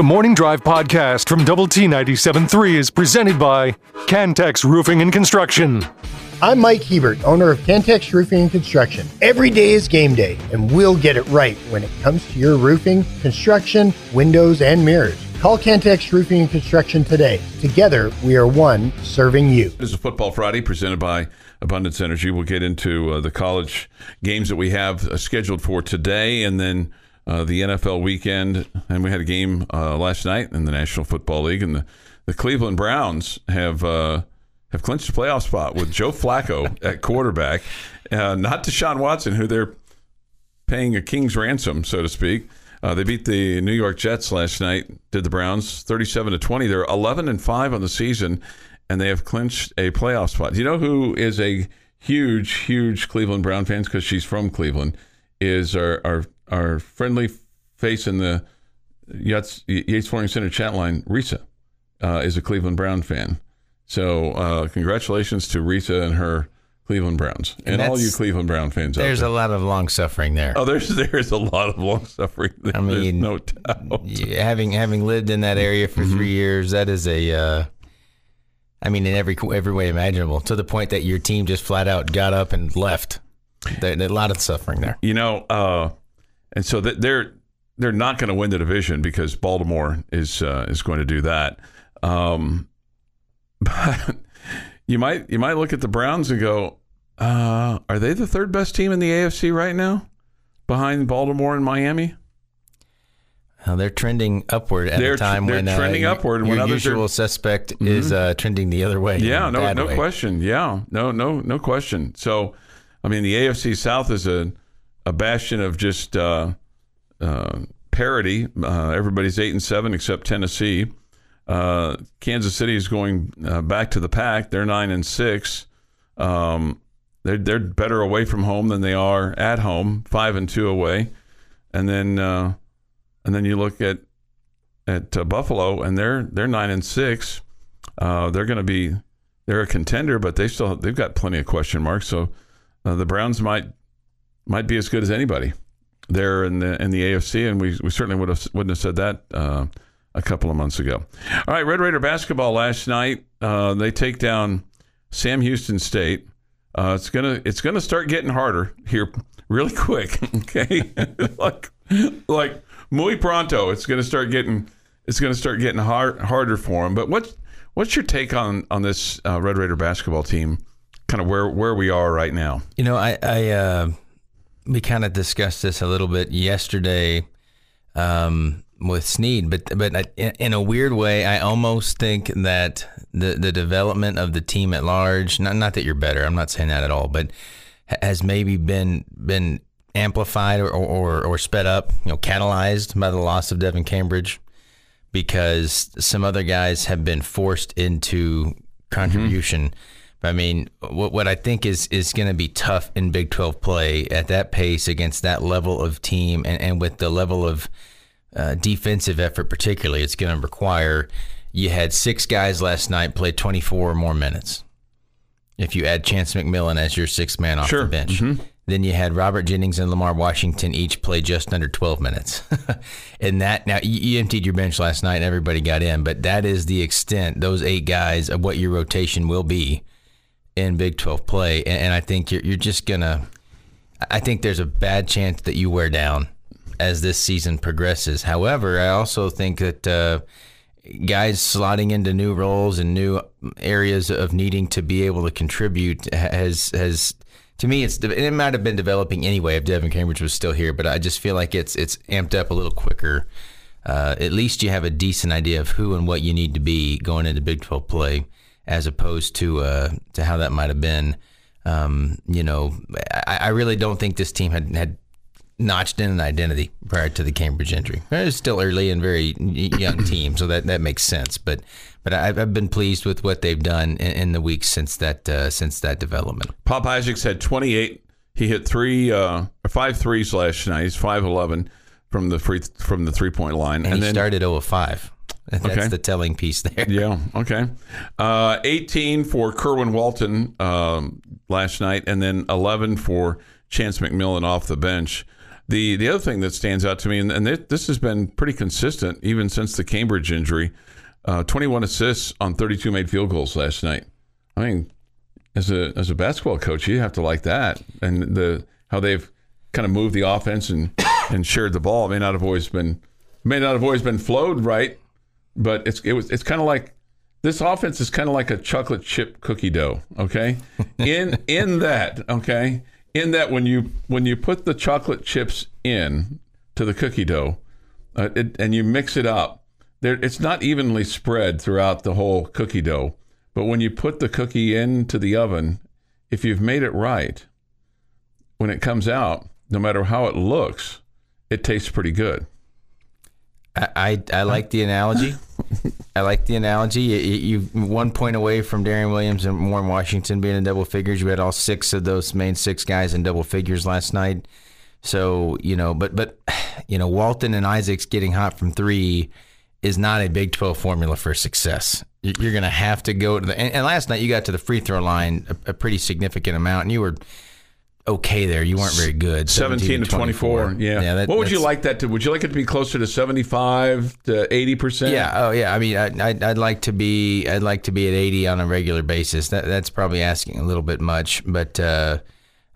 The Morning Drive podcast from Double T 97.3 is presented by Cantex Roofing and Construction. I'm Mike Hebert, owner of Cantex Roofing and Construction. Every day is game day, and we'll get it right when it comes to your roofing, construction, windows, and mirrors. Call Cantex Roofing and Construction today. Together, we are one serving you. This is Football Friday presented by Abundance Energy. We'll get into uh, the college games that we have uh, scheduled for today and then uh, the NFL weekend. And we had a game uh, last night in the National Football League, and the, the Cleveland Browns have uh, have clinched a playoff spot with Joe Flacco at quarterback, uh, not Deshaun Watson, who they're paying a king's ransom, so to speak. Uh, they beat the New York Jets last night. Did the Browns thirty-seven to twenty? They're eleven and five on the season, and they have clinched a playoff spot. Do you know who is a huge, huge Cleveland Brown fans because she's from Cleveland? Is our our, our friendly face in the Yates, Yates Flooring Center chat line, Risa, uh, is a Cleveland Brown fan. So uh, congratulations to Risa and her Cleveland Browns and, And all you Cleveland Brown fans out There's there. a lot of long suffering there. Oh, there's there's a lot of long suffering. There. I There's mean, no doubt. Having having lived in that area for Mm-hmm. three years, that is a, uh, I mean, in every every way imaginable, to the point that your team just flat out got up and left. There, there- a lot of suffering there. You know, uh, and so they're they're not going to win the division because Baltimore is uh, is going to do that. Um, but you might you might look at the Browns and go, uh, are they the third best team in the AFC right now, behind Baltimore and Miami? Uh, they're trending upward at They're a time they're when uh, trending your- upward Your when usual are- Mm-hmm. suspect is uh, trending the other way. Yeah, no, no way. question. Yeah, no, no, no question. So, I mean, the AFC South is a a bastion of just uh, uh, parity. Uh, everybody's eight and seven except Tennessee. Uh, Kansas City is going uh, back to the pack. They're nine and six. Um, they're they're better away from home than they are at home. Five and two away, and then and then you look at at Buffalo, and they're they're nine and six. They're going to be they're a contender, but they still they've got plenty of question marks. So uh, the Browns might might be as good as anybody there in the in the AFC, and we, we certainly would have wouldn't have said that uh, a couple of months ago. All right, Red Raider basketball last night uh, they take down Sam Houston State. Uh, it's gonna it's gonna start getting harder here really quick. Okay, like like muy pronto. It's gonna start getting it's gonna start getting hard, harder for them. But what's what's your take on on this uh, Red Raider basketball team? Kind of where where we are right now. You know, I, I uh, we kind of discussed this a little bit yesterday um, with Sneed, but but I- in, a weird way, I almost think that the the development of the team at large, not not that you're better, I'm not saying that at all, but has maybe been been amplified or or, or sped up, you know, catalyzed by the loss of Devin Cambridge because some other guys have been forced into contribution. I mean, what what I think is is going to be tough in Big 12 play at that pace against that level of team and, and with the level of uh, defensive effort, particularly, it's going to require. You had six guys last night play 24 or more minutes. If you add Chance McMillan as your sixth man off Sure. the bench, then you had Robert Jennings and Lamar Washington each play just under 12 minutes. and that now you emptied your bench last night and everybody got in, but that is the extent those eight guys of what your rotation will be in Big 12 play. And, and I think you're, you're just gonna. I think there's a bad chance that you wear down as this season progresses. However, I also think that uh, guys slotting into new roles and new areas of needing to be able to contribute has has to me it's it might have been developing anyway if Devin Cambridge was still here, but I just feel like it's it's amped up a little quicker. Uh, at least you have a decent idea of who and what you need to be going into Big 12 play, as opposed to uh, to how that might have been. Um, you know, I, I really don't think this team had had notched in an identity prior to the Cambridge injury. It's still early and very young team, so that, that makes sense. But but I've, I've been pleased with what they've done in, in the weeks since that uh, since that development. Pop Isaacs had 28. He hit three, uh, five threes last night. He's five eleven from the free from the three point line, And, he started 0 of 5. That's Okay. the telling piece there. Yeah. Okay. Uh, 18 for Kerwin Walton um, last night, and then 11 for Chance McMillan off the bench. The the other thing that stands out to me, and, and this, has been pretty consistent even since the Cambridge injury, uh, 21 assists on 32 made field goals last night. I mean, as a as a basketball coach, you have to like that, and the how they've kind of moved the offense and and shared the ball. May not have always been may not have always been flowed right, but it's it was it's kind of like this offense is kind of like a chocolate chip cookie dough. Okay, in in that okay in that when you when you put the chocolate chips in to the cookie dough, uh, it, and you mix it up, there it's not evenly spread throughout the whole cookie dough. But when you put the cookie into the oven, if you've made it right, when it comes out, no matter how it looks, it tastes pretty good. I, I, I like the analogy. I like the analogy. You, you one point away from Darrion Williams and Warren Washington being in double figures. You had all six of those main six guys in double figures last night. So you know, but but you know, Walton and Isaacs getting hot from three is not a Big Twelve formula for success. You're going to have to go to the. And, and, last night you got to the free throw line a, a pretty significant amount, and you were okay there. You weren't very good. 17, 17 to 24. 24. Yeah. yeah that, what would you like that to? Would you like it to be closer to 75 to 80 percent? Yeah. Oh, yeah. I mean, I, I'd, I'd, like to be. I'd like to be at 80 on a regular basis. That, that's probably asking a little bit much, but uh,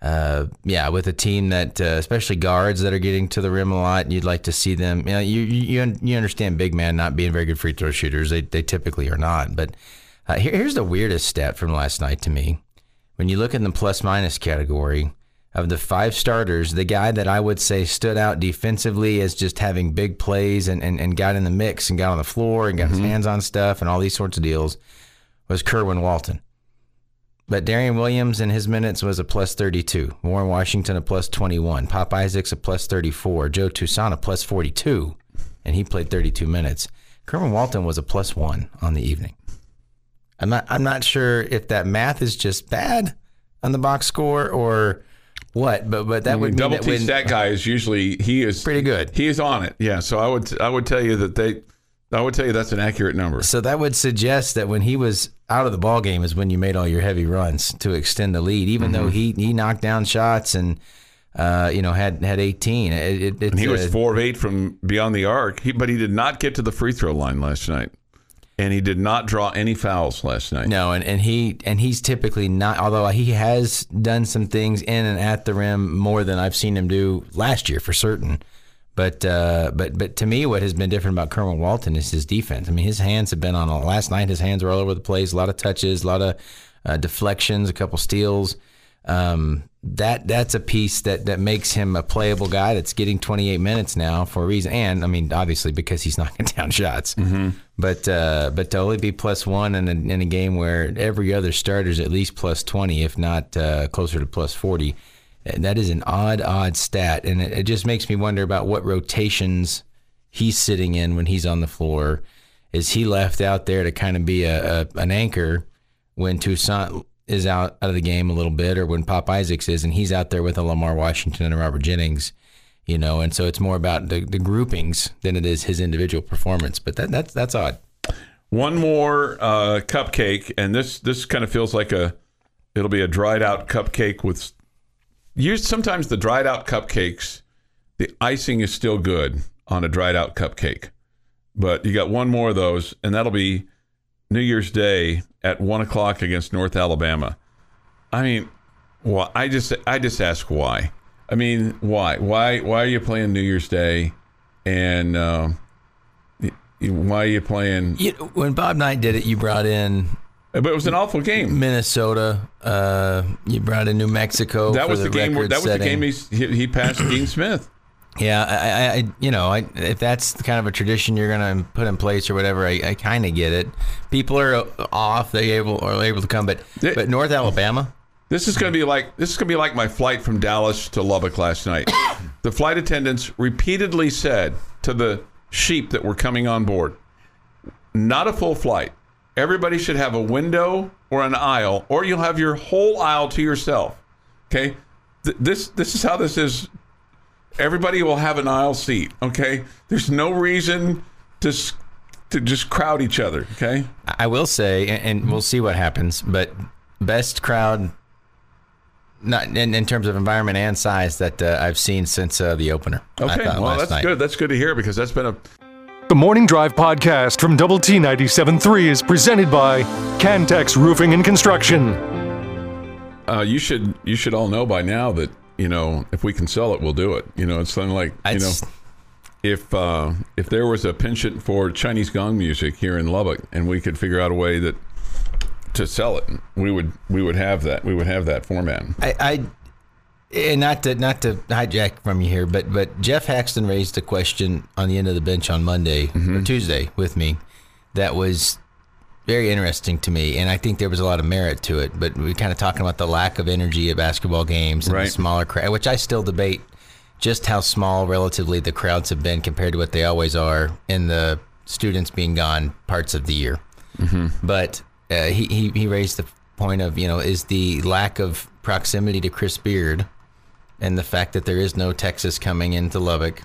uh, yeah, with a team that, uh, especially guards that are getting to the rim a lot, you'd like to see them. You know, you you, you understand big man not being very good free throw shooters. They they typically are not. But uh, here, here's the weirdest stat from last night to me. When you look in the plus minus category of the five starters, the guy that I would say stood out defensively as just having big plays and, and, and got in the mix and got on the floor and got mm-hmm. his hands on stuff and all these sorts of deals was Kerwin Walton. But Darrion Williams in his minutes was a plus 32. Warren Washington a plus 21. Pop Isaacs a plus 34. Joe Toussaint a plus 42. And he played 32 minutes. Kerwin Walton was a plus one on the evening. I'm not I'm not sure if that math is just bad on the box score or what, but but that would double that T stat guy is usually he is pretty good. He is on it. Yeah. So I would I would tell you that they I would tell you that's an accurate number. So that would suggest that when he was out of the ball game is when you made all your heavy runs to extend the lead, even mm-hmm. though he he knocked down shots and uh, you know had had 18. It, it, and he was four of eight from beyond the arc, he, but he did not get to the free throw line last night. And he did not draw any fouls last night. No, and, and he and he's typically not. Although he has done some things in and at the rim more than I've seen him do last year for certain. But uh, but but to me, what has been different about Kerwin Walton is his defense. I mean, his hands have been on last night. His hands were all over the place. A lot of touches, a lot of uh, deflections, a couple steals. Um, that that's a piece that that makes him a playable guy. That's getting 28 minutes now for a reason. And I mean, obviously because he's knocking down shots. Mm-hmm. But uh, but to only be plus one in a, in a game where every other starter is at least plus 20, if not uh, closer to plus 40 that is an odd, odd stat, and it, it, just makes me wonder about what rotations he's sitting in when he's on the floor. Is he left out there to kind of be a, a an anchor when Toussaint is out, out of the game a little bit, or when Pop Isaacs is, and he's out there with a Lamar Washington and a Robert Jennings, you know? And so it's more about the, the groupings than it is his individual performance. But that that's that's odd. One more uh, cupcake, and this this kind of feels like a it'll be a dried out cupcake with you sometimes the dried out cupcakes, the icing is still good on a dried out cupcake, but you got one more of those, and that'll be New Year's Day at one o'clock against North Alabama. I mean, well, I just I just ask why. I mean, why why why are you playing New Year's Day, and uh, why are you playing? You, when Bob Knight did it, you brought in but it was an awful game. Minnesota. Uh, you brought in New Mexico. That was the, the game. Where, that was setting. the game he, he passed Dean Smith. Yeah, I, I, you know, I, if that's kind of a tradition you're going to put in place or whatever, I, I kind of get it. People are uh, off; they able are able to come, but it, but North Alabama. This is going to be like this is going to be like my flight from Dallas to Lubbock last night. the flight attendants repeatedly said to the sheep that were coming on board, "Not a full flight everybody should have a window or an aisle, or you'll have your whole aisle to yourself. Okay, Th- this this is how this is. Everybody will have an aisle seat. Okay, there's no reason to to just crowd each other. Okay, I will say, and we'll see what happens, but best crowd not in, in terms of environment and size that uh, I've seen since uh, the opener. Okay, thought well that's night. good. That's good to hear because that's been a The Morning Drive podcast from Double T 97.3 is presented by Cantex Roofing and Construction. uh, you should you should all know by now that you know if we can sell it, we'll do it. You know, it's something like you know I'd- if uh, if there was a penchant for Chinese gong music here in Lubbock, and we could figure out a way that to sell it, we would we would have that we would have that format. I, I and not to not to hijack from you here, but but Jeff Haxton raised a question on the end of the bench on Monday or Tuesday with me that was very interesting to me, and I think there was a lot of merit to it. But we were kind of talking about the lack of energy at basketball games and Right. the smaller crowd, which I still debate just how small relatively the crowds have been compared to what they always are in the students being gone parts of the year. But uh, he, he he raised the point of you know is the lack of proximity to Chris Beard and the fact that there is no Texas coming into Lubbock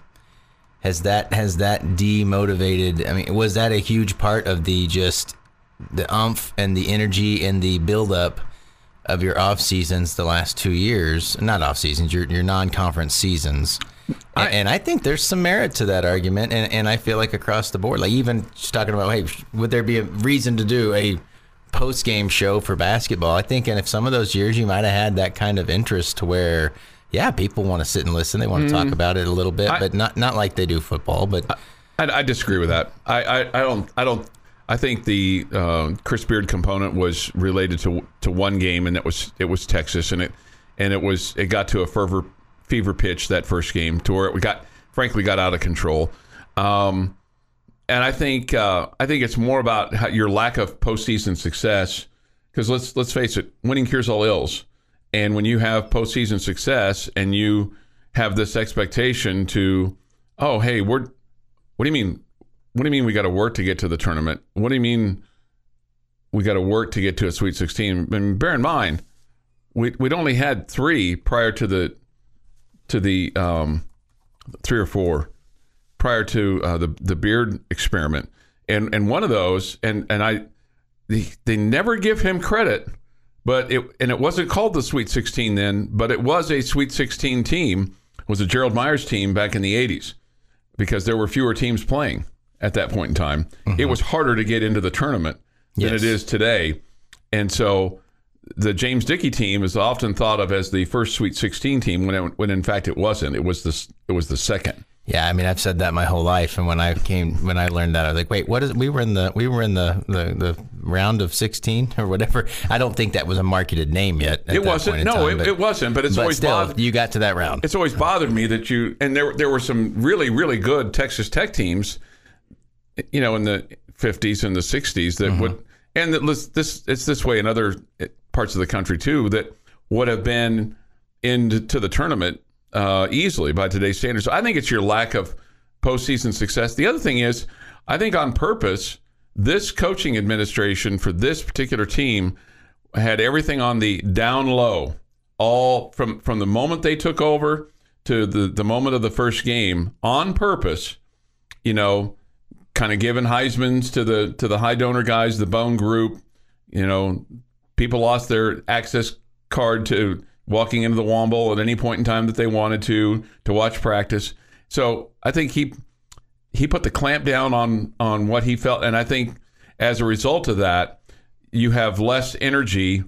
has that has that demotivated I mean was that a huge part of the just the umph and the energy and the buildup of your off seasons the last two years not off seasons your your non-conference seasons and, and I think there's some merit to that argument and, and I feel like across the board like even just talking about hey would there be a reason to do a post game show for basketball. I think, and if some of those years you might have had that kind of interest to where, yeah, people want to sit and listen. They want to talk mm. about it a little bit, I- but not not like they do football. But I, I disagree with that. I, I, I don't I don't I think the uh, Chris Beard component was related to to one game, and it was it was Texas, and it and it was it got to a fervor fever pitch that first game to where it got frankly got out of control. Um, and I think uh, I think it's more about how, your lack of postseason success. Because let's let's face it, winning cures all ills. And when you have postseason success and you have this expectation to, oh hey, we're what do you mean? What do you mean we got to work to get to the tournament? What do you mean we got to work to get to a Sweet 16? And bear in mind, we we'd only had three prior to the to the um, three or four prior to uh, the the beard experiment, and and one of those, and and I, they, they never give him credit, but it and it wasn't called the Sweet 16 then, but it was a Sweet 16 team. Was a Gerald Myers team back in the 80s because there were fewer teams playing at that point in time. It mm-hmm. was harder to get into the tournament than Yes. it is today, and so the James Dickey team is often thought of as the first Sweet 16 team when it, when in fact it wasn't. It was the it was the second. yeah, I mean, I've said that my whole life, and when I came when I learned that, I was like, wait, what is? We were in the we were in the the, the round of sixteen or whatever. I don't think that was a marketed name yet. It wasn't. No, time, it, but- it wasn't. But it's But always still, bothered. you got to that round. It's always bothered me that you and there there were some really really good Texas Tech teams, you know, in the fifties and the sixties that Mm-hmm. would and that this this it's this way in other parts of the country too that would have been into the tournament uh, easily by today's standards. So I think it's your lack of postseason success. The other thing is, I think on purpose, this coaching administration for this particular team had everything on the down low, all from from the moment they took over to the the moment of the first game on purpose. You know, kind of giving Heisman's to the to the high donor guys, the Bone Group. You know, people lost their access card to walking into the Womble at any point in time that they wanted to to watch practice. So I think he he put the clamp down on on what he felt, and I think as a result of that, you have less energy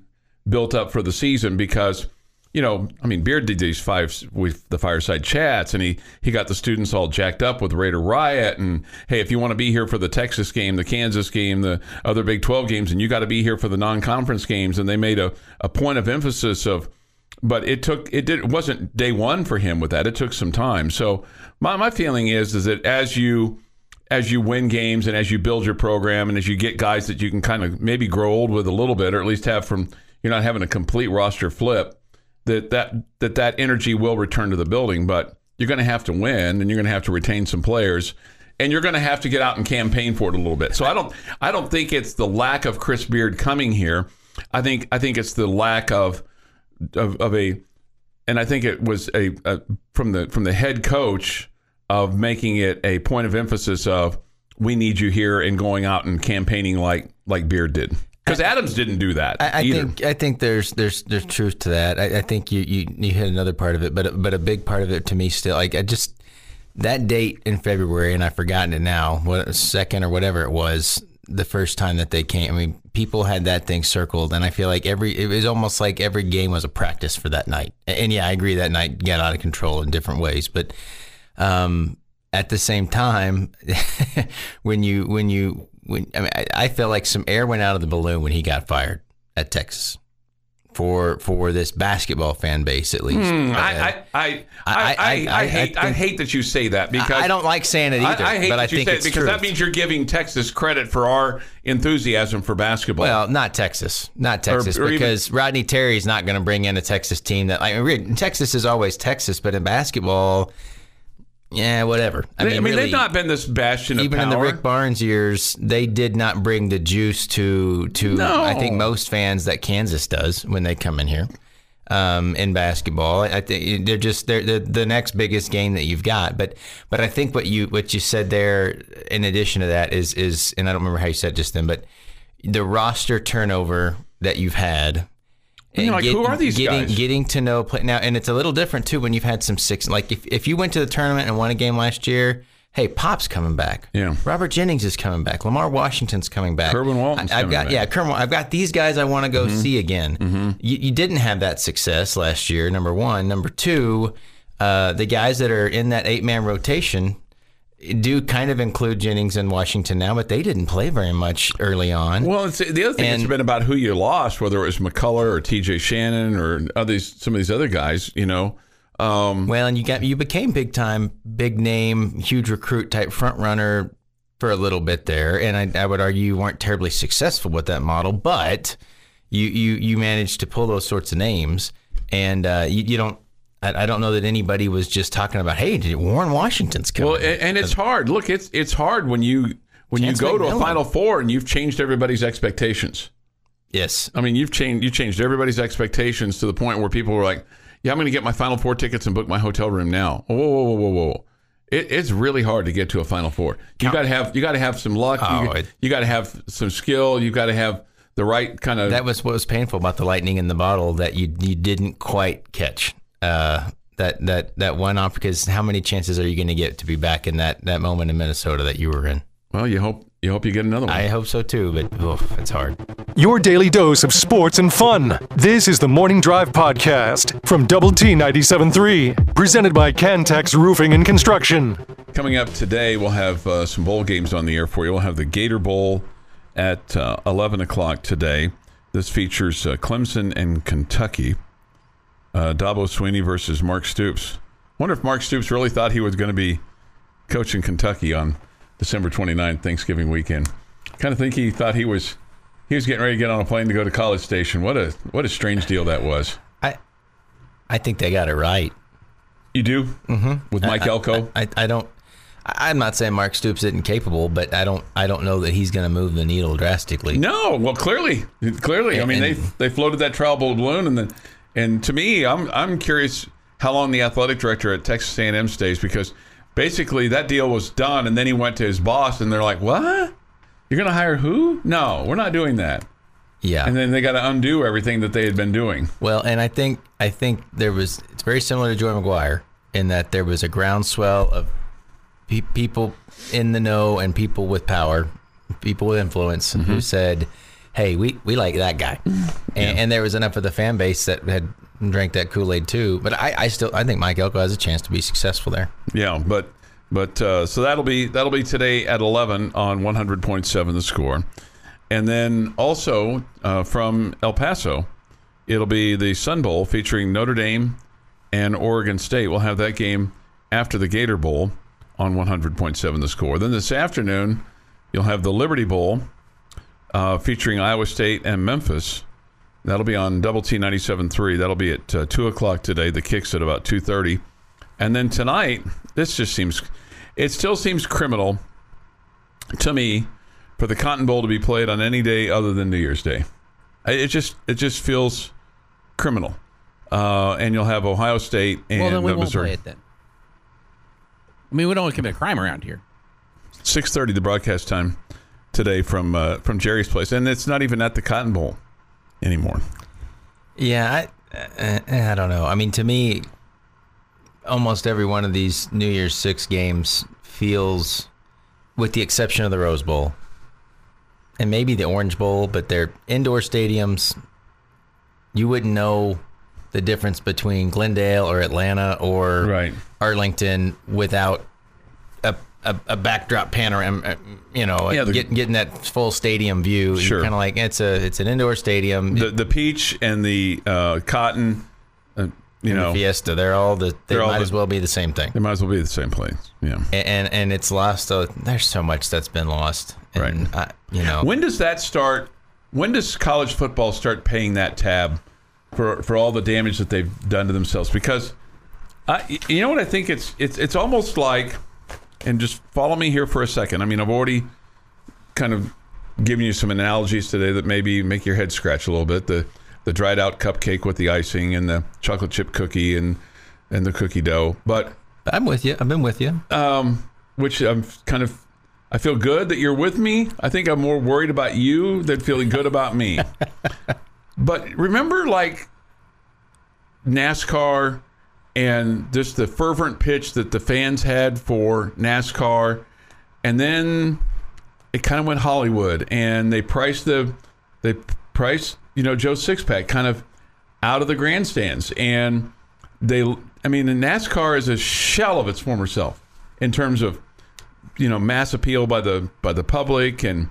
built up for the season because you know, I mean, Beard did these five with the fireside chats, and he he got the students all jacked up with Raider Riot, and hey, if you want to be here for the Texas game, the Kansas game, the other Big Twelve games, and you got to be here for the non-conference games, and they made a, a point of emphasis of, but it took it did it wasn't day one for him with that. It took some time. So my my feeling is is that as you as you win games and as you build your program and as you get guys that you can kind of maybe grow old with a little bit, or at least have from you're not having a complete roster flip that that that that energy will return to the building, but you're going to have to win and you're going to have to retain some players and you're going to have to get out and campaign for it a little bit. So I don't I don't think it's the lack of Chris Beard coming here. I think I think it's the lack of of, of a and I think it was a, a from the from the head coach of making it a point of emphasis of we need you here and going out and campaigning like like Beard did. Because Adams didn't do that I, I think I think there's there's there's truth to that. I, I think you, you you hit another part of it, but but a big part of it to me still like I just that date in February, and I've forgotten it now. What second or whatever it was, the first time that they came. I mean, people had that thing circled, and I feel like every it was almost like every game was a practice for that night. And yeah, I agree that night got out of control in different ways, but um, at the same time, when you when you when I mean, I, I felt like some air went out of the balloon when he got fired at Texas for for this basketball fan base at least. Hmm, Uh, I, I, I, I, I- I, I- I, I hate I hate that you say that because I don't like saying it either, I, I hate but I that you think say it because true. that means you're giving Texas credit for our enthusiasm for basketball. Well, not Texas, not Texas, or even- because Rodney Terry's not going to bring in a Texas team that. I mean, Texas is always Texas, but in basketball, yeah, whatever. I They- mean, I mean, really, they've not been this bastion of even power. in the Rick Barnes years, they did not bring the juice to to. No. I think most fans that Kansas does when they come in here um, in basketball. I think they're just they're, they're the next biggest game that you've got. But but I think what you what you said there, in addition to that, is is and I don't remember how you said just then, but the roster turnover that you've had. And like, who are these getting, guys? Getting to know play now, and it's a little different too when you've had some six. Like if, if you went to the tournament and won a game last year, hey, Pop's coming back. Yeah. Robert Jennings is coming back. Lamar Washington's coming back. Kerwin Walton's I, have coming got back. yeah, Kerwin. I've got these guys I want to go see again. You, you didn't have that success last year. Number one. Number two, uh, the guys that are in that eight man rotation do kind of include Jennings and Washington now, but they didn't play very much early on. Well, it's, the other thing has been about who you lost, whether it was McCullar or T.J. Shannon or others, some of these other guys. You know, um, Well, and you got you became big time, big name, huge recruit type front runner for a little bit there, and I, I would argue you weren't terribly successful with that model, but you you you managed to pull those sorts of names, and uh, you, you don't. I, I don't know that anybody was just talking about, hey, did Warren Washington's coming. well, and, and it's hard. Look, it's it's hard when you when Chance you go to a Final Four and you've changed everybody's expectations. yes, I mean, you've changed you changed everybody's expectations to the point where people were like, "Yeah, I'm going to get my Final Four tickets and book my hotel room now." Whoa, whoa, whoa, whoa, whoa! It, it's really hard to get to a Final Four. You got to have you got to have some luck. Oh, you it- you got to have some skill. You got to have the right kind of. that was what was painful about the lightning in the bottle that you you didn't quite catch. Uh, that that that one off because how many chances are you going to get to be back in that that moment in Minnesota that you were in? well, you hope you hope you get another one. I hope so too, but oof, it's hard. Your daily dose of sports and fun. This is the Morning Drive Podcast from Double T 97.3, presented by Cantex Roofing and Construction. Coming up today, we'll have uh, some bowl games on the air for you. We'll have the Gator Bowl at uh, 11 o'clock today. This features uh, Clemson and Kentucky. Uh, Dabo Swinney versus Mark Stoops. Wonder if Mark Stoops really thought he was going to be coaching Kentucky on December 29th, Thanksgiving weekend. Kind of think he thought he was he was getting ready to get on a plane to go to College Station. What a what a strange deal that was. I I think they got it right. You do mm-hmm. with Mike Elko. I, I don't. I- I'm not saying Mark Stoops isn't capable, but I don't. I don't know that he's going to move the needle drastically. No, well, clearly, clearly. I mean, they they floated that trial balloon, and then, and to me, I'm I'm curious how long the athletic director at Texas A&M stays because basically that deal was done, and then he went to his boss, and they're like, "What? You're going to hire who? No, we're not doing that." Yeah. And then they got to undo everything that they had been doing. Well, and I think I think there was. It's very similar to Joey McGuire in that there was a groundswell of pe- people in the know and people with power, people with influence, Mm-hmm. who said, "Hey, we, we like that guy," and, and there was enough of the fan base that had drank that Kool Aid too. But I, I still I think Mike Elko has a chance to be successful there. Yeah, but but uh, so that'll be that'll be today at 11 on 100.7 the score, and then also uh, from El Paso, it'll be the Sun Bowl featuring Notre Dame and Oregon State. We'll have that game after the Gator Bowl on 100.7 the score. Then this afternoon, you'll have the Liberty Bowl uh, featuring Iowa State and Memphis. That'll be on Double T 97.3. That'll be at uh, 2 o'clock today. The kick's at about 2.30. And then tonight, this just seems, it still seems criminal to me for the Cotton Bowl to be played on any day other than New Year's Day. It just, it just feels criminal. Uh, and you'll have Ohio State and Well, then we uh, won't Missouri. play it then. I mean, we don't commit a crime around here. 6.30 the broadcast time today from uh, from Jerry's place, and it's not even at the Cotton Bowl anymore. Yeah, I, uh, I don't know. I mean, to me, almost every one of these New Year's Six games feels, with the exception of the Rose Bowl and maybe the Orange Bowl, but they're indoor stadiums. You wouldn't know the difference between Glendale or Atlanta or Right. Arlington without a, a, a backdrop panorama. uh, You know, Yeah, the- get, getting that full stadium view. Sure. kind of like it's a it's an indoor stadium. The the peach and the uh, cotton, uh, you know, Fiesta. They're all the. They might the- as well be the same thing. they might as well be the same place. Yeah. And and, and it's lost. Uh, there's so much that's been lost. And Right. I, you know. When does that start? When does college football start paying that tab for for all the damage that they've done to themselves? Because I, you know what I think it's it's it's almost like, and just follow me here for a second. I mean, I've already kind of given you some analogies today that maybe make your head scratch a little bit. The the dried out cupcake with the icing and the chocolate chip cookie and and the cookie dough, but I'm with you. I've been with you. um, which I'm kind of. I feel good that you're with me. I think I'm more worried about you than feeling good about me. but remember, like NASCAR and just the fervent pitch that the fans had for NASCAR, and then it kind of went Hollywood, and they priced the they priced you know Joe Sixpack kind of out of the grandstands, and they I mean the NASCAR is a shell of its former self in terms of you know mass appeal by the by the public and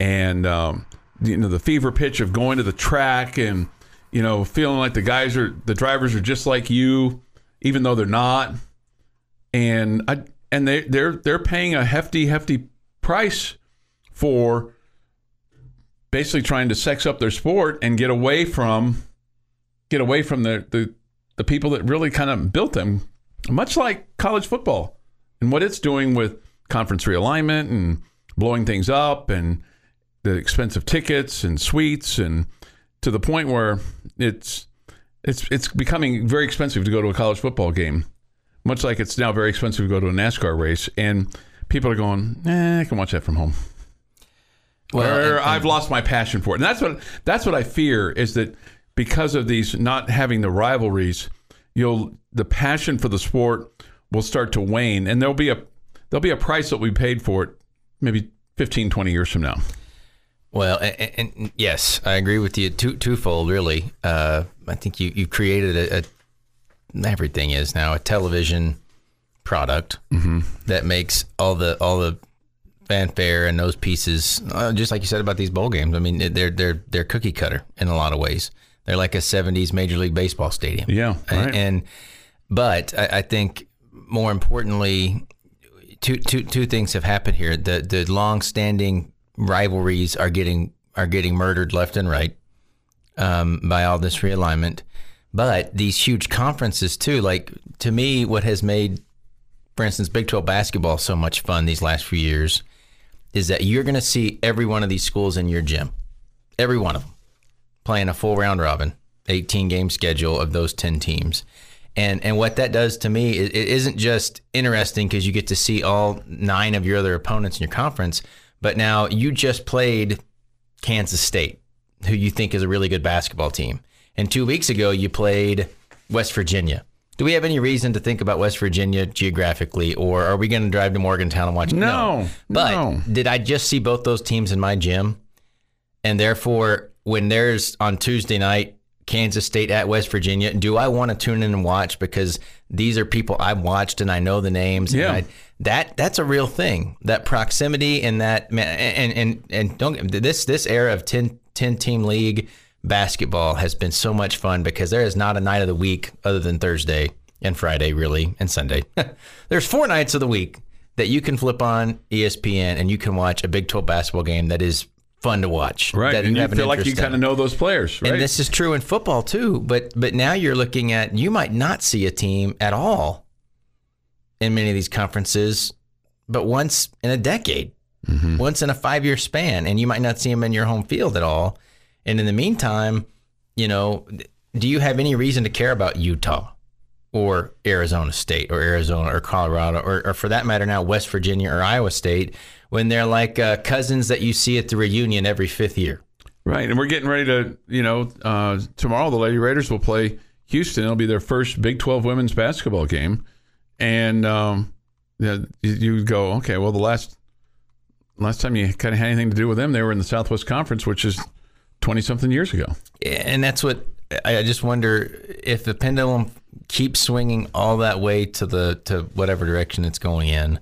and um, you know the fever pitch of going to the track and you know feeling like the guys are the drivers are just like you even though they're not. And I and they they're they're paying a hefty hefty price for basically trying to sex up their sport and get away from get away from the the, the people that really kind of built them. Much like college football and what it's doing with conference realignment and blowing things up and the expensive tickets and suites and to the point where it's it's it's becoming very expensive to go to a college football game much like it's now very expensive to go to a NASCAR race and people are going eh, I can watch that from home Well, or and- I've lost my passion for it. And that's what that's what I fear is that because of these not having the rivalries, you'll the passion for the sport will start to wane and there'll be a there'll be a price that we paid for it maybe 15 20 years from now. Well, and, and, and yes, I agree with you. Two, twofold, really. Uh, I think you you created a, a everything is now a television product that makes all the all the fanfare and those pieces, uh, just like you said about these bowl games. I mean, they're they're they're cookie cutter in a lot of ways. They're like a '70s Major League Baseball stadium. Yeah, and, right. and but I, I think more importantly, two two two things have happened here. The the long standing rivalries are getting are getting murdered left and right um, by all this realignment. But these huge conferences too, like to me, what has made, for instance, Big Twelve basketball so much fun these last few years is that you're going to see every one of these schools in your gym, every one of them, playing a full round robin, 18 game schedule of those 10 teams. And and what that does to me, it, it isn't just interesting because you get to see all nine of your other opponents in your conference, but now you just played Kansas State, who you think is a really good basketball team. And two weeks ago, you played West Virginia. Do we have any reason to think about West Virginia geographically, or are we going to drive to Morgantown and watch? No, But no. did I just see both those teams in my gym? And therefore, when there's on Tuesday night, Kansas State at West Virginia, do I want to tune in and watch because these are people I've watched and I know the names? and Yeah. I, that that's a real thing. That proximity and that man, and and and don't this this era of 10, 10 team league basketball has been so much fun because there is not a night of the week other than Thursday and Friday, really, and Sunday. There's four nights of the week that you can flip on ESPN and you can watch a Big 12 basketball game that is fun to watch. Right. That and you feel like you kind of know those players, right? And this is true in football too. But but now you're looking at you might not see a team at all in many of these conferences, but once in a decade, Mm-hmm. once in a five year span, and you might not see them in your home field at all. And in the meantime, you know, do you have any reason to care about Utah? Or Arizona State or Arizona or Colorado or, or for that matter now West Virginia or Iowa State when they're like uh, cousins that you see at the reunion every fifth year. Right, and we're getting ready to, you know, uh, tomorrow the Lady Raiders will play Houston. It'll be their first Big 12 women's basketball game, and um, you, you go, okay, well, the last last time you kind of had anything to do with them, they were in the Southwest Conference, which is twenty something years ago. And that's what I just wonder if the pendulum keeps swinging all that way to the to whatever direction it's going in.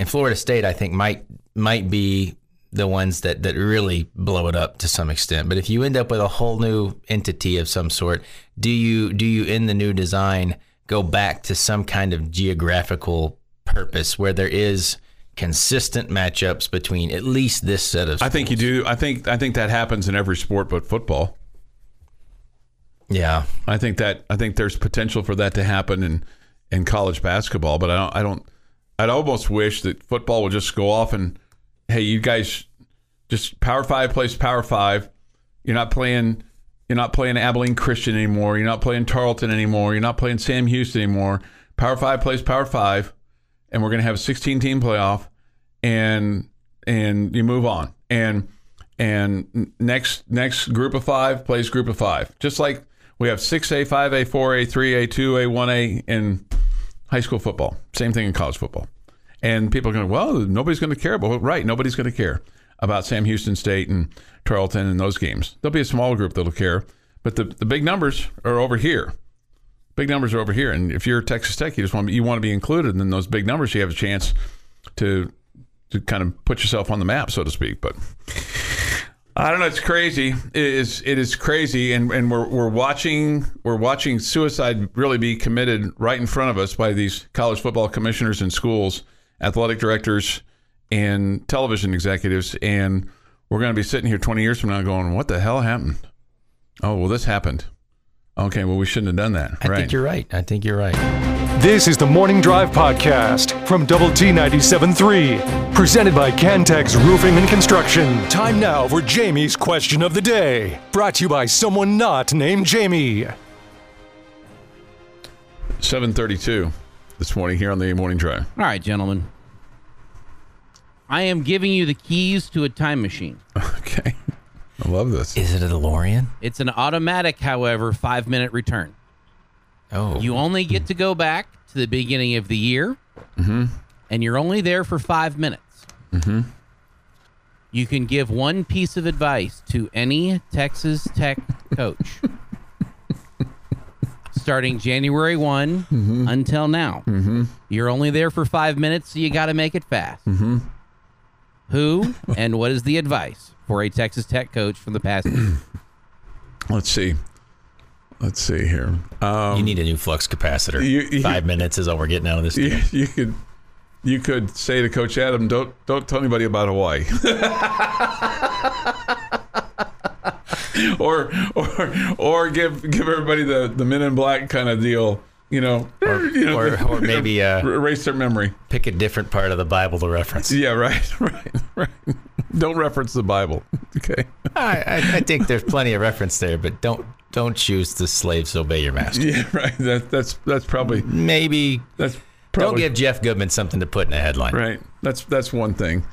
And Florida State, I think, might might be the ones that that really blow it up to some extent. But if you end up with a whole new entity of some sort, do you do you in the new design go back to some kind of geographical purpose where there is consistent matchups between at least this set of I think you do. I think I think that happens in every sport but football. Yeah. I think that I think there's potential for that to happen in in college basketball, but I don't I don't I'd almost wish that football would just go off and hey, you guys just Power 5 plays Power 5. You're not playing you're not playing Abilene Christian anymore. You're not playing Tarleton anymore. You're not playing Sam Houston anymore. Power 5 plays Power 5 and we're going to have a 16 team playoff and and you move on. And and next next group of 5 plays group of 5. Just like we have 6A, 5A, 4A, 3A, 2A, 1A in high school football. Same thing in college football. And people are going, well, nobody's going to care. But right, nobody's going to care about Sam Houston State and Tarleton and those games. There'll be a small group that'll care. But the, the big numbers are over here. Big numbers are over here. And if you're Texas Tech, you just want you want to be included in those big numbers. You have a chance to to kind of put yourself on the map, so to speak. But I don't know. It's crazy. It is. It is crazy, and and we're we're watching we're watching suicide really be committed right in front of us by these college football commissioners and schools, athletic directors, and television executives, and we're going to be sitting here 20 years from now going, "What the hell happened?" Oh, well, this happened. Okay, well, we shouldn't have done that. I right. think you're right. I think you're right. This is the Morning Drive Podcast from Double T 97.3, presented by Cantex Roofing and Construction. Time now for Jamie's Question of the Day, brought to you by someone not named Jamie. 7:32 this morning here on the morning drive. All right, gentlemen. I am giving you the keys to a time machine. Okay, I love this. Is it a DeLorean? It's an automatic, however, five minute return. Oh. You only get to go back to the beginning of the year, mm-hmm. and you're only there for five minutes. Mm-hmm. You can give one piece of advice to any Texas Tech coach starting January one mm-hmm. until now. You're only there for five minutes, so you got to make it fast. Who and what is the advice for a Texas Tech coach from the past? Let's see. Let's see here. Um, you need a new flux capacitor. You- you- Five minutes is all we're getting out of this. you, you could you could say to Coach Adam, don't don't tell anybody about Hawaii. or or or give give everybody the, the Men in Black kind of deal. You know, Or, you know, or, or maybe uh, erase their memory. pick a different part of the Bible to reference. Yeah, right, right, right. Don't reference the Bible. Okay. I, I, I think there's plenty of reference there, but don't don't choose the slaves obey your master. Yeah, right. That, that's that's probably Maybe that's don't give Jeff Goodman something to put in a headline. Right. That's that's one thing.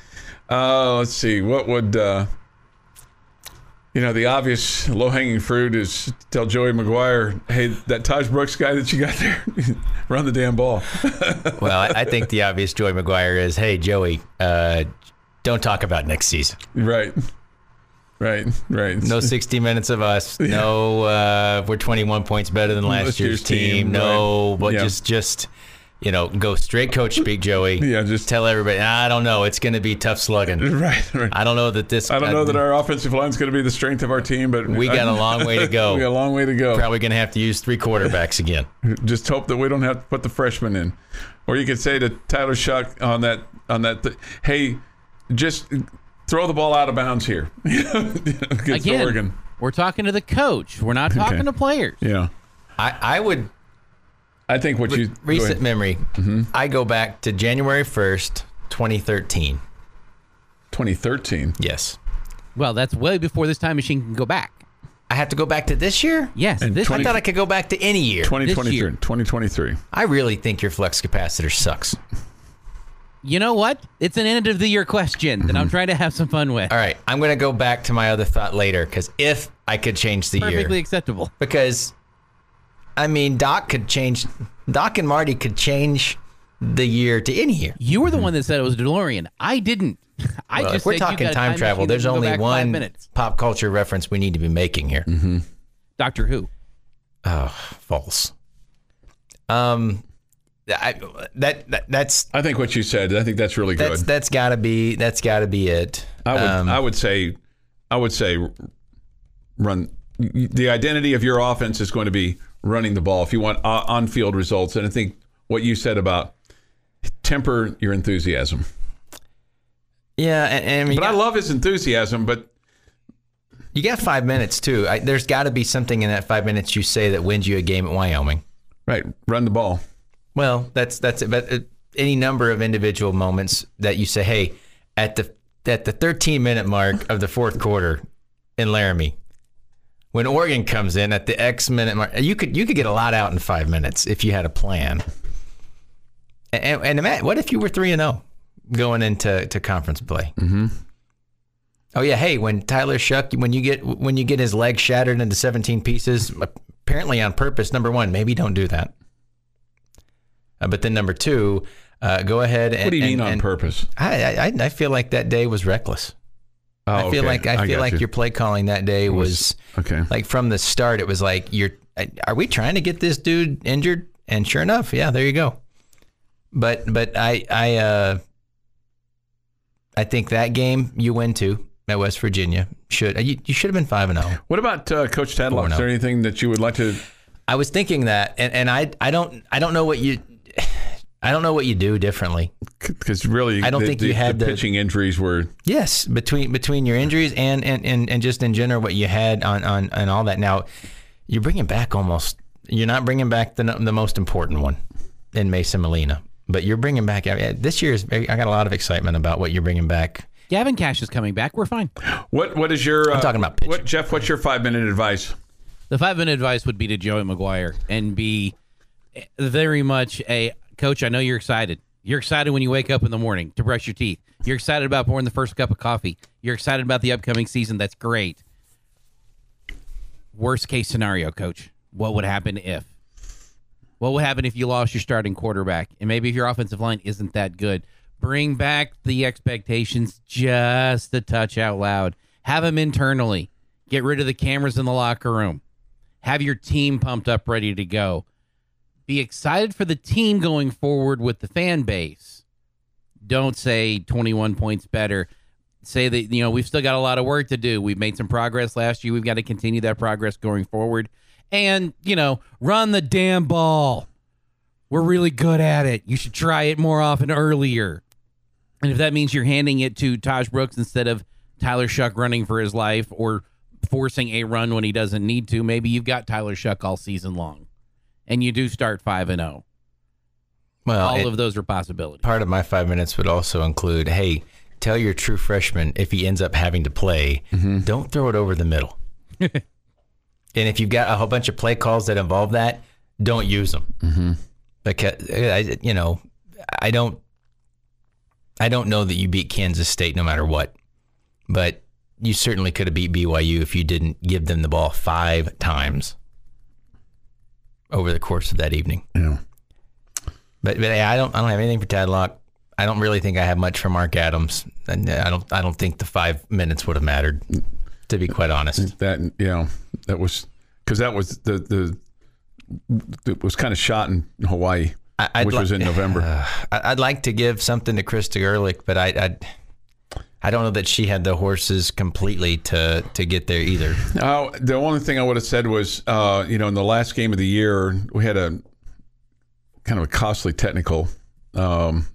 Uh, let's see. What would uh, you know? The obvious low hanging fruit is tell Joey McGuire, hey, that Tahj Brooks guy that you got there, run the damn ball. Well, I, I think the obvious Joey McGuire is, hey Joey, uh, don't talk about next season. right. Right. Right. No 60 minutes of us. No, uh, we're 21 points better than last, Last year's, year's team. team, No, right. but Yeah. just just you know, go straight coach speak, Joey. Yeah, just- tell everybody. I don't know. It's going to be tough slugging. Right. Right. I don't know that this. I don't know that our offensive line is going to be the strength of our team, but We got a long way to go. we got a long way to go. probably going to have to use three quarterbacks again. Just hope that we don't have to put the freshman in. Or you could say to Tyler Shough on that on that, th- hey, just throw the ball out of bounds here against Again, Oregon. we're talking to the coach. We're not talking Okay. to players. Yeah, I, I would I think what you recent go ahead. memory. Mm-hmm. I go back to January 1st, 2013. 2013. Yes. Well, that's way before this time machine can go back. I have to go back to this year. Yes, And this 20 I thought I could go back to any year. 2023. year. 2023. I really think your flux capacitor sucks. You know what? It's an end of the year question that I'm mhm. trying to have some fun with. All right, I'm going to go back to my other thought later because if I could change the Perfectly year, perfectly acceptable. because I mean, Doc could change, Doc and Marty could change the year to any year. You were the mm-hmm. one that said it was DeLorean. I didn't. I Well, just if we're talking a time, travel, there's only one pop culture reference we need to be making here. Mm-hmm. Doctor Who. Oh, False. Um, I, that, that that's I think what you said. I think that's really good. that's that's got to be that's got to be it. I would Um, I would say I would say run the identity of your offense is going to be running the ball if you want on field results. And I think what you said about temper your enthusiasm. yeah, and, and I mean, But I love his enthusiasm. But you got five minutes too. I, there's got to be something in that five minutes you say that wins you a game at Wyoming. right, run the ball. Well, that's that's it. But uh, any number of individual moments that you say, hey, at the at the 13 minute mark of the fourth quarter in Laramie, when Oregon comes in at the X minute mark, you could you could get a lot out in five minutes if you had a plan. And, and imagine, what if you were three and zero going into to conference play? Mm-hmm. Oh yeah, hey, when Tyler Shough, when you get when you get his leg shattered into 17 pieces, apparently on purpose. Number one, maybe don't do that. Uh, but then number two, uh, go ahead and. What do you and- mean on and- purpose? I, I I feel like that day was reckless. Oh, I feel okay. like I feel like you. your play calling that day was, okay. like from the start. It was like you're. Are we trying to get this dude injured? And sure enough, yeah, there you go. But but I I uh I think that game you win to at West Virginia should you, you should have been five and zero. What about uh, Coach Tadlock? Four Is there oh. anything that you would like to? I was thinking that, and, and I I don't I don't know what you I don't know what you do differently. Because really, I don't the, think the, you had the the- pitching injuries were. Yes, between between your injuries and and, and, and just in general what you had on, on and all that. Now you're bringing back almost. You're not bringing back the the most important one in Mason Molina, but you're bringing back I mean, this year's. I got a lot of excitement about what you're bringing back. Gavin Kash is coming back. We're fine. What What is your? Uh, talking about pitching. What Jeff? What's your five minute advice? The five minute advice would be to Joey McGuire and be very much a coach. I know you're excited. You're excited when you wake up in the morning to brush your teeth. You're excited about pouring the first cup of coffee. You're excited about the upcoming season. That's great. Worst case scenario, coach. What would happen if? What would happen if you lost your starting quarterback? And maybe if your offensive line isn't that good? Bring back the expectations just a touch out loud. Have them internally. Get rid of the cameras in the locker room. Have your team pumped up, ready to go. Be excited for the team going forward with the fan base. Don't say 21 points better. Say that, you know, we've still got a lot of work to do. We've made some progress last year. We've got to continue that progress going forward. And, you know, run the damn ball. We're really good at it. You should try it more often earlier. And if that means you're handing it to Tahj Brooks instead of Tyler Shough running for his life or forcing a run when he doesn't need to, maybe you've got Tyler Shough all season long. And you do start 5 and 0. Well, All it- of those are possibilities. part of my five minutes would also include, hey, tell your true freshman if he ends up having to play, don't throw it over the middle. and if you've got a whole bunch of play calls that involve that, don't use them. Mm-hmm. Because I, you know, I don't, I don't know that you beat Kansas State no matter what, but you certainly could have beat BYU if you didn't give them the ball five times over the course of that evening. Yeah. But, but I don't I don't have anything for Tadlock. I don't really think I have much for Mark Adams. And uh, I don't I don't think the five minutes would have mattered, to be quite honest. That know that was because that was the the it was kind of shot in Hawaii, I'd which li- was in November. I- I'd like to give something to Krista Gerlich, but I, I I don't know that she had the horses completely to to get there either. Oh, the only thing I would have said was, uh, you know, in the last game of the year, we had a kind of a costly technical um,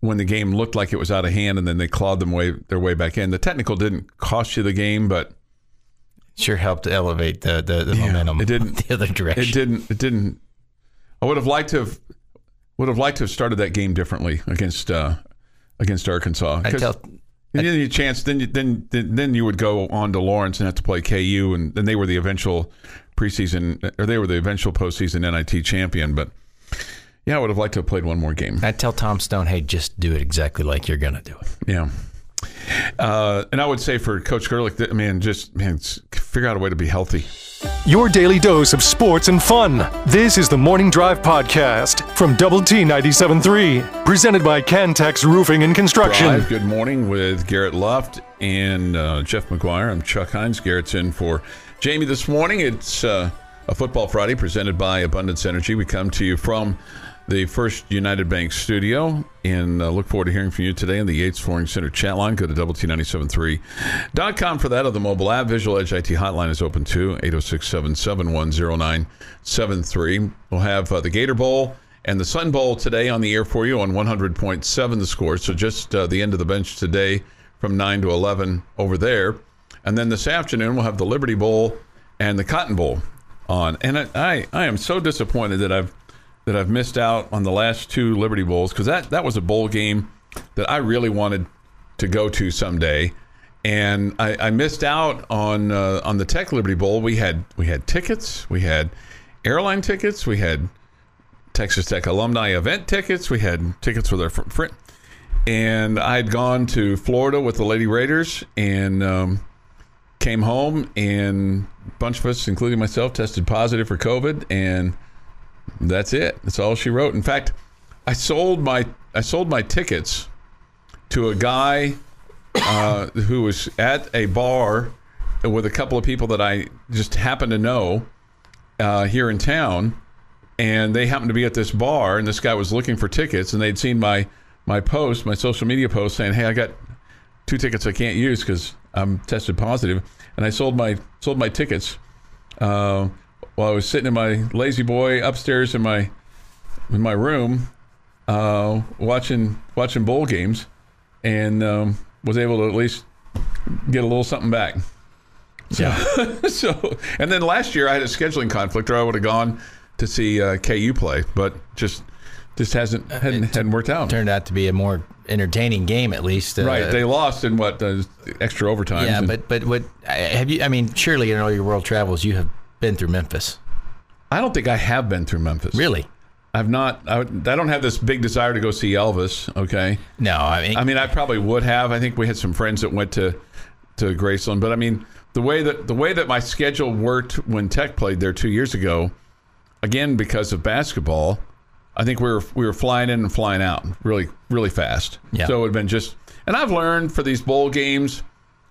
when the game looked like it was out of hand, and then they clawed them way their way back in. The technical didn't cost you the game, but Sure helped elevate the the, the momentum. it didn't- the other direction. it didn't. It didn't. I would have liked to have would have liked to have started that game differently against uh, against Arkansas. I tell And then you chance, then you, then then you would go on to Lawrence and have to play KU, and then they were the eventual preseason, or they were the eventual postseason NIT champion. But yeah, I would have liked to have played one more game. I'd tell Tom Stone, hey, just do it exactly like you're going to do it. Yeah. Uh, and I would say for Coach Gerlich, that, man, just man, figure out a way to be healthy. Your daily dose of sports and fun. This is the Morning Drive Podcast from Double T 97.3, presented by Cantex Roofing and Construction. Drive, good morning with Garrett Luft and uh, Jeff McGuire. I'm Chuck Heinz. Garrett's in for Jamie this morning. It's uh, a Football Friday presented by Abundance Energy. We come to you from the First United Bank studio and uh, look forward to hearing from you today in the Yates Flooring Center chat line. Go to double T973.com for that or the mobile app. Visual Edge IT hotline is open too, 806 771 0973. We'll have uh, the Gator Bowl and the Sun Bowl today on the air for you on 100.7 the score. So just uh, the end of the bench today from 9 to 11 over there. And then this afternoon we'll have the Liberty Bowl and the Cotton Bowl on. And I, I, I am so disappointed that I've that I've missed out on the last two Liberty Bowls because that, that was a bowl game that I really wanted to go to someday. And I, I missed out on uh, on the Tech Liberty Bowl. We had we had tickets, we had airline tickets, we had Texas Tech alumni event tickets. We had tickets with our fr- friend, and I'd gone to Florida with the Lady Raiders and um, came home, and a bunch of us, including myself, tested positive for COVID, and that's it. That's all she wrote. In fact, I sold my I sold my tickets to a guy uh, who was at a bar with a couple of people that I just happened to know uh, here in town and they happened to be at this bar and this guy was looking for tickets and they'd seen my my post my social media post saying hey i got two tickets i can't use because i'm tested positive," and i sold my sold my tickets uh, while i was sitting in my lazy boy upstairs in my in my room uh, watching watching bowl games and um, was able to at least get a little something back Yeah. so, and then last year I had a scheduling conflict, or I would have gone to see uh, KU play, but just just hasn't hadn't, hadn't worked out. Turned out to be a more entertaining game, at least. Uh, right, they lost in what uh, extra overtime. Yeah, but but what have you? I mean, surely in all your world travels, you have been through Memphis. I don't think I have been through Memphis. Really? I've not. I, I don't have this big desire to go see Elvis. Okay, No, I mean, I mean I probably would have. I think we had some friends that went to to Graceland, but I mean the way that the way that my schedule worked when Tech played there two years ago, again because of basketball, I think we were we were flying in and flying out really really fast. Yeah. So it would have been just. And I've learned for these bowl games,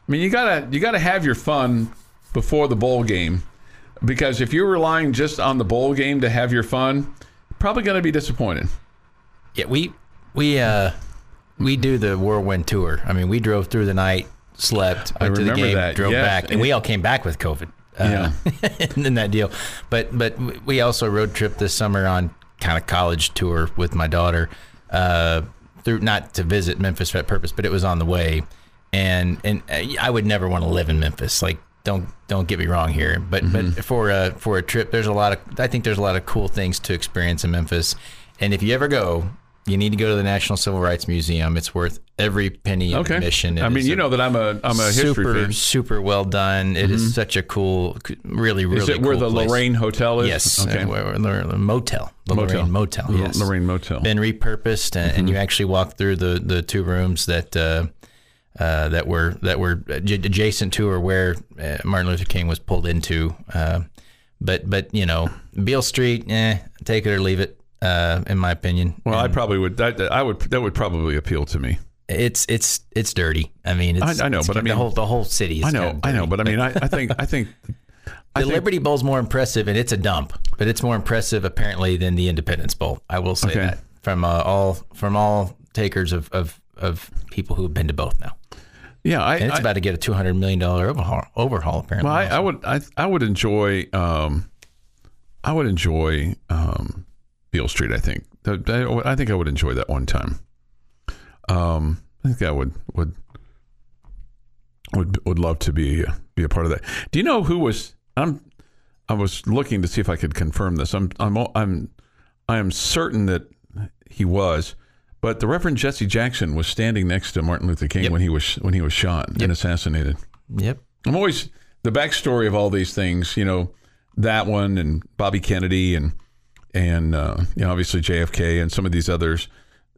I mean you gotta you gotta have your fun before the bowl game, because if you're relying just on the bowl game to have your fun, probably going to be disappointed. yeah, we we uh we do the whirlwind tour. I mean, we drove through the night, slept, I went to the remember game, that, drove yes. back, and we all came back with COVID. Uh, in that deal, but but we also road trip this summer on kind of college tour with my daughter, uh, through not to visit Memphis for that purpose, but it was on the way, and and I would never want to live in Memphis. Like, don't don't get me wrong here, but Mm-hmm. but for a for a trip, there's a lot of I think there's a lot of cool things to experience in Memphis, and if you ever go. You need to go to the National Civil Rights Museum. It's worth every penny of Okay. admission. It I mean, you know that I'm a I'm a history super fan. super well done. It is such a cool, really really. Is it where the place. Lorraine Hotel is? Yes, Okay. uh, where- where- the motel, the Motel. Lorraine Motel. Yes, Lorraine Motel. Been repurposed, and, and you actually walk through the the two rooms that. Uh, uh, that were that were adjacent to or where uh, Martin Luther King was pulled into, uh, but but you know Beale Street, eh, take it or leave it. Uh, in my opinion, Well, I probably would. That, I would. That would probably appeal to me. it's it's it's dirty. I mean, it's, I- I know, but I mean the whole the whole city. Is I know. kind of I know. But I mean, I, I think. I think. I the think- Liberty Bowl's more impressive, and it's a dump, but it's more impressive apparently than the Independence Bowl. I will say Okay. that from uh, all from all takers of, of of people who have been to both now, Yeah, I. and it's I, about to get a two hundred million dollar overhaul. Overhaul apparently. well, I. I would. I. I would enjoy. Um, I would enjoy um, Beale Street. I think. That- I think I would enjoy that one time. Um, I think I would would would would love to be be a part of that. Do you know who was? I'm. I was looking to see if I could confirm this. I'm. I'm. I'm. I am certain that he was, But the Reverend Jesse Jackson was standing next to Martin Luther King when he was when he was shot and assassinated. Yep. I'm always the backstory of all these things. You know, that one and Bobby Kennedy and and uh, you know obviously JFK and some of these others.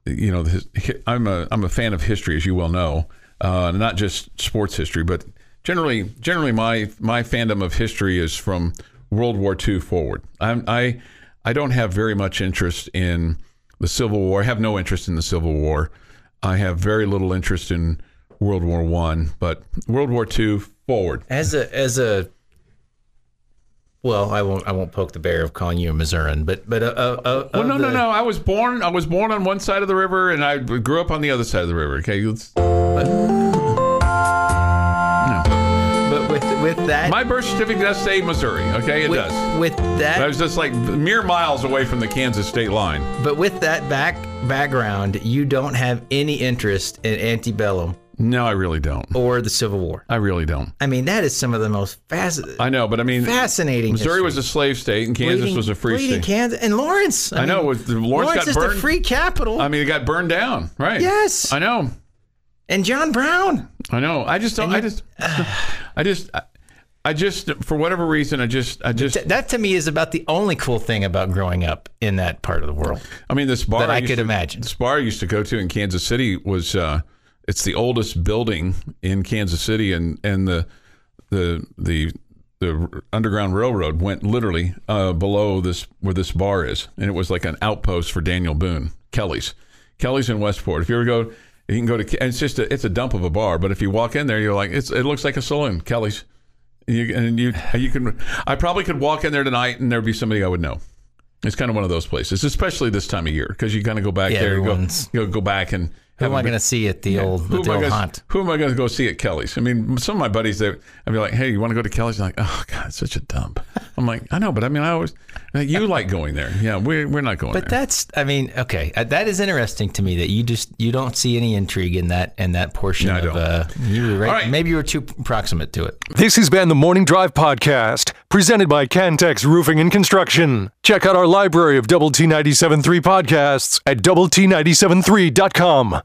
You know, his, I'm a I'm a fan of history, as you well know, uh, not just sports history, but generally generally my my fandom of history is from World War II forward. I'm, I I don't have very much interest in the Civil War. I have no interest in the Civil War. I have very little interest in World War One, but World War II forward. As a as a well, I won't I won't poke the bear of calling you a Missourian, but but uh, uh, uh, Well, no, of no, no. I was born. I was born on one side of the river, and I grew up on the other side of the river. Okay, let's- But with that my birth certificate does say Missouri. Okay, it with, does. with that, I was just like mere miles away from the Kansas state line. but with that back background, you don't have any interest in antebellum No, I really don't. or the Civil War. I really don't. I mean, that is some of the most fascinating. I know, but I mean, Fascinating. Missouri history. was a slave state, and Kansas Bleeding- was a free state. Kansas and Lawrence. I know, mean, with- Lawrence Lawrence is burned. the free capital. I mean, it got burned down, right? Yes. I know. and John Brown. I know. I just don't. I just. I just. I, I just, for whatever reason, I just, I just. Th- That to me is about the only cool thing about growing up in that part of the world. I mean, this bar that I used could to- imagine. This bar I used to go to in Kansas City was. Uh, it's the oldest building in Kansas City, and and the the the the Underground Railroad went literally uh, below this where this bar is, and it was like an outpost for Daniel Boone, Kelly's, Kelly's in Westport. If you ever go, you can go to. and It's just a, it's a dump of a bar, but if you walk in there, you're like it's it looks like a saloon, Kelly's. You, and you you can. I probably could walk in there tonight, and there'd be somebody I would know. It's kind of one of those places, especially this time of year, because you kind of go back Yeah, there, and go, you know, go back and. Who am I going to see at the old the am, I old gonna, haunt? who am I going to go see at Kelly's? I mean, some of my buddies, they, I'd be like, hey, you want to go to Kelly's? They're like, oh, God, it's such a dump. I'm like, I know, but I mean, I always, you like going there. Yeah, we're, we're not going But there. that's, I mean, okay, uh, that is interesting to me that you just you don't see any intrigue in that in that portion No, I don't. Uh, you were right, All right. Maybe you were too proximate to it. This has been the Morning Drive Podcast, presented by Cantex Roofing and Construction. Check out our library of Double T 97.3 podcasts at Double T 97.3.com.